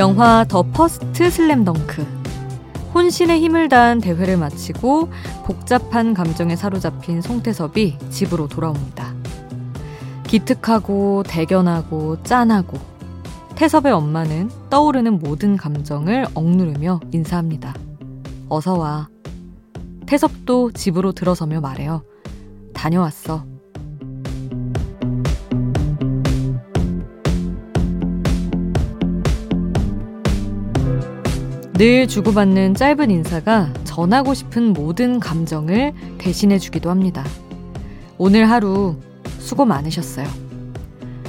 영화 The First Slam Dunk. 혼신의 힘을 다한 대회를 마치고 복잡한 감정에 사로잡힌 송태섭이 집으로 돌아옵니다. 기특하고 대견하고 짠하고 태섭의 엄마는 떠오르는 모든 감정을 억누르며 인사합니다. 어서 와. 태섭도 집으로 들어서며 말해요. 다녀왔어. 늘 주고받는 짧은 인사가 전하고 싶은 모든 감정을 대신해 주기도 합니다. 오늘 하루 수고 많으셨어요.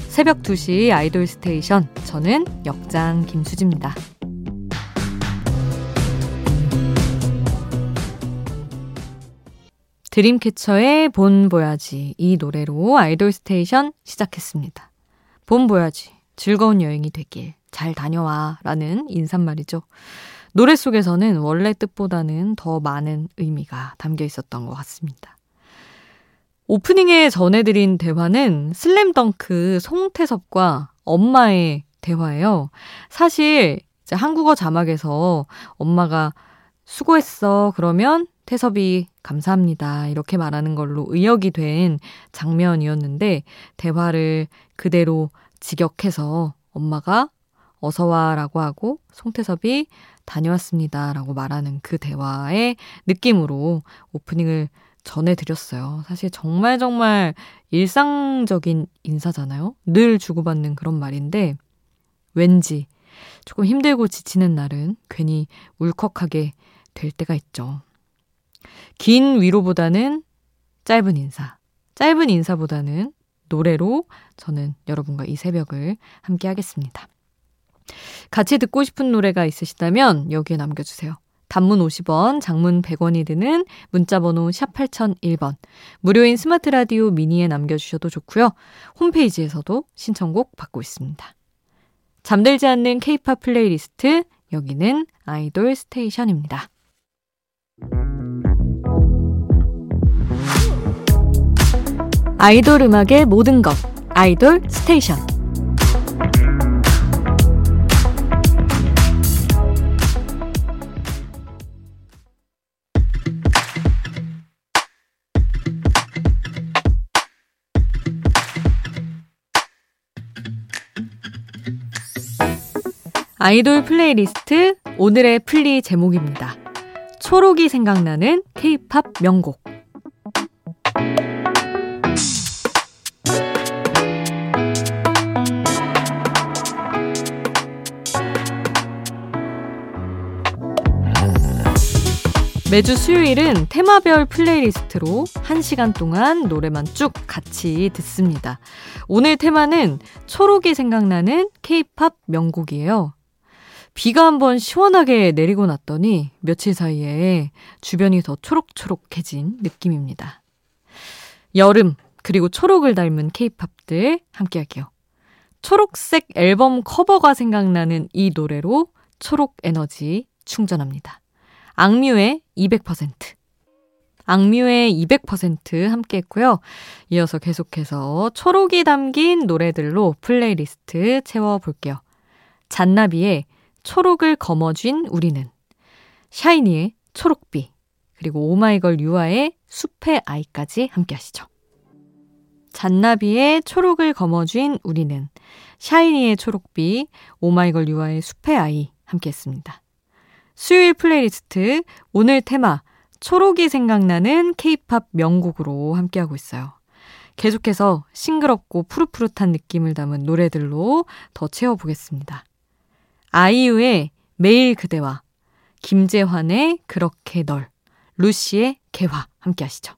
새벽 2시 아이돌 스테이션. 저는 역장 김수지입니다. 드림캐쳐의 Bon Voyage 이 노래로 아이돌 스테이션 시작했습니다. Bon Voyage 즐거운 여행이 되길 잘 다녀와 라는 인사말이죠. 노래 속에서는 원래 뜻보다는 더 많은 의미가 담겨 있었던 것 같습니다. 오프닝에 전해드린 대화는 슬램덩크 송태섭과 엄마의 대화예요. 사실 한국어 자막에서 엄마가 수고했어. 그러면 태섭이 감사합니다. 이렇게 말하는 걸로 의역이 된 장면이었는데 대화를 그대로 직역해서 엄마가 어서와 라고 하고 송태섭이 다녀왔습니다. 라고 말하는 그 대화의 느낌으로 오프닝을 전해드렸어요. 사실 정말 정말 일상적인 인사잖아요. 늘 주고받는 그런 말인데 왠지 조금 힘들고 지치는 날은 괜히 울컥하게 될 때가 있죠. 긴 위로보다는 짧은 인사, 짧은 인사보다는 노래로 저는 여러분과 이 새벽을 함께 하겠습니다. 같이 듣고 싶은 노래가 있으시다면 여기에 남겨주세요. 단문 50원, 장문 100원이 드는 문자번호 샵 8001번. 무료인 스마트 라디오 미니에 남겨주셔도 좋고요. 홈페이지에서도 신청곡 받고 있습니다. 잠들지 않는 케이팝 플레이리스트, 여기는 아이돌 스테이션입니다. 아이돌 음악의 모든 것, 아이돌 스테이션. 아이돌 플레이리스트 오늘의 플리 제목입니다. 초록이 생각나는 케이팝 명곡. 매주 수요일은 테마별 플레이리스트로 1시간 동안 노래만 쭉 같이 듣습니다. 오늘 테마는 초록이 생각나는 케이팝 명곡이에요. 비가 한번 시원하게 내리고 났더니 며칠 사이에 주변이 더 초록초록해진 느낌입니다. 여름, 그리고 초록을 닮은 케이팝들 함께 할게요. 초록색 앨범 커버가 생각나는 이 노래로 초록 에너지 충전합니다. 악뮤의 200%. 악뮤의 200% 함께 했고요. 이어서 계속해서 초록이 담긴 노래들로 플레이리스트 채워볼게요. 잔나비의 초록을 거머쥔 우리는, 샤이니의 초록비, 그리고 오마이걸 유아의 숲의 아이까지 함께 하시죠. 잔나비의 초록을 거머쥔 우리는, 샤이니의 초록비, 오마이걸 유아의 숲의 아이 함께 했습니다. 수요일 플레이리스트, 오늘 테마, 초록이 생각나는 케이팝 명곡으로 함께하고 있어요. 계속해서 싱그럽고 푸릇푸릇한 느낌을 담은 노래들로 더 채워보겠습니다. 아이유의 매일 그대와 김재환의 그렇게 널 루시의 개화 함께 하시죠.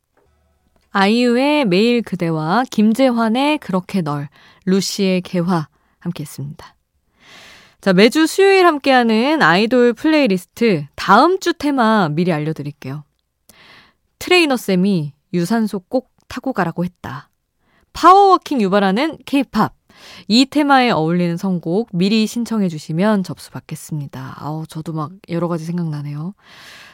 아이유의 매일 그대와 김재환의 그렇게 널 루시의 개화 함께 했습니다. 자, 매주 수요일 함께하는 아이돌 플레이리스트 다음 주 테마 미리 알려드릴게요. 트레이너 쌤이 유산소 꼭 타고 가라고 했다. power walking 유발하는 케이팝. 이 테마에 어울리는 선곡 미리 신청해 주시면 접수 받겠습니다. 아우, 저도 막 여러 가지 생각나네요.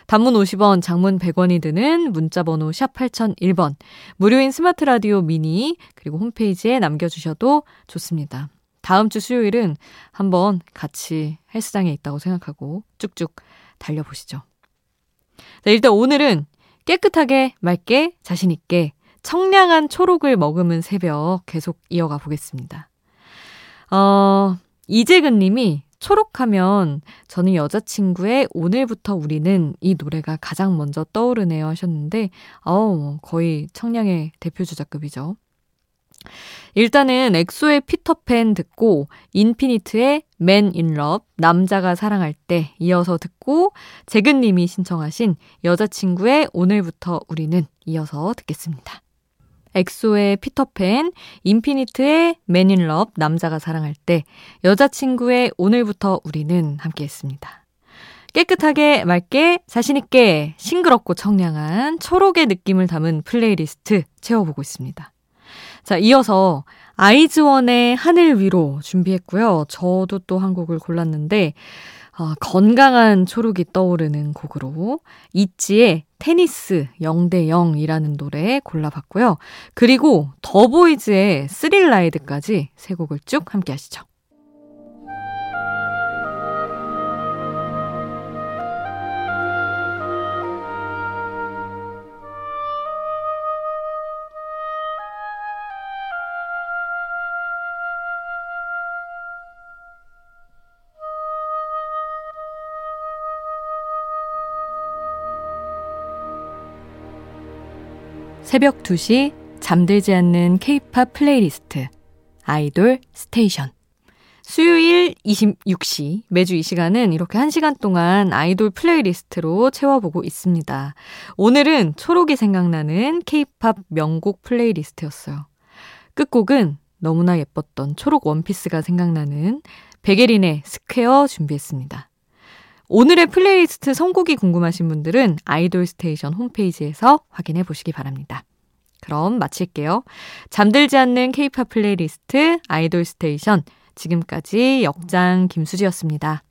단문 50원, 장문 100원이 드는 문자번호 샵 8001번, 무료인 스마트 라디오 미니, 그리고 홈페이지에 남겨주셔도 좋습니다. 다음 주 수요일은 한번 같이 헬스장에 있다고 생각하고 쭉쭉 달려보시죠. 자, 일단 오늘은 깨끗하게, 맑게, 자신있게 청량한 초록을 머금은 새벽 계속 이어가 보겠습니다. 어, 이재근 님이 초록하면 저는 여자친구의 오늘부터 우리는 이 노래가 가장 먼저 떠오르네요 하셨는데, 어우, 거의 청량의 대표 주자급이죠. 일단은 엑소의 피터팬 듣고 인피니트의 Man In Love 남자가 사랑할 때 이어서 듣고 재근 님이 신청하신 여자친구의 오늘부터 우리는 이어서 듣겠습니다. 엑소의 피터팬, 인피니트의 Man In Love 남자가 사랑할 때 여자친구의 오늘부터 우리는 함께 했습니다. 깨끗하게 맑게 자신있게 싱그럽고 청량한 초록의 느낌을 담은 플레이리스트 채워보고 있습니다. 자, 이어서 아이즈원의 하늘 위로 준비했고요. 저도 또 한 곡을 골랐는데, 어, 건강한 초록이 떠오르는 곡으로 이치의 테니스 0대 0이라는 노래 골라봤고요. 그리고 더보이즈의 스릴라이드까지 세 곡을 쭉 함께 하시죠. 새벽 2시 잠들지 않는 케이팝 플레이리스트 아이돌 스테이션 수요일 26시 매주 이 시간은 이렇게 1시간 동안 아이돌 playlist로 채워보고 있습니다. 오늘은 초록이 생각나는 케이팝 명곡 playlist였어요. 끝곡은 너무나 예뻤던 초록 원피스가 생각나는 백예린의 Square 준비했습니다. 오늘의 플레이리스트 선곡이 궁금하신 분들은 아이돌 스테이션 홈페이지에서 확인해 보시기 바랍니다. 그럼 마칠게요. 잠들지 않는 케이팝 플레이리스트 아이돌 스테이션 지금까지 역장 김수지였습니다.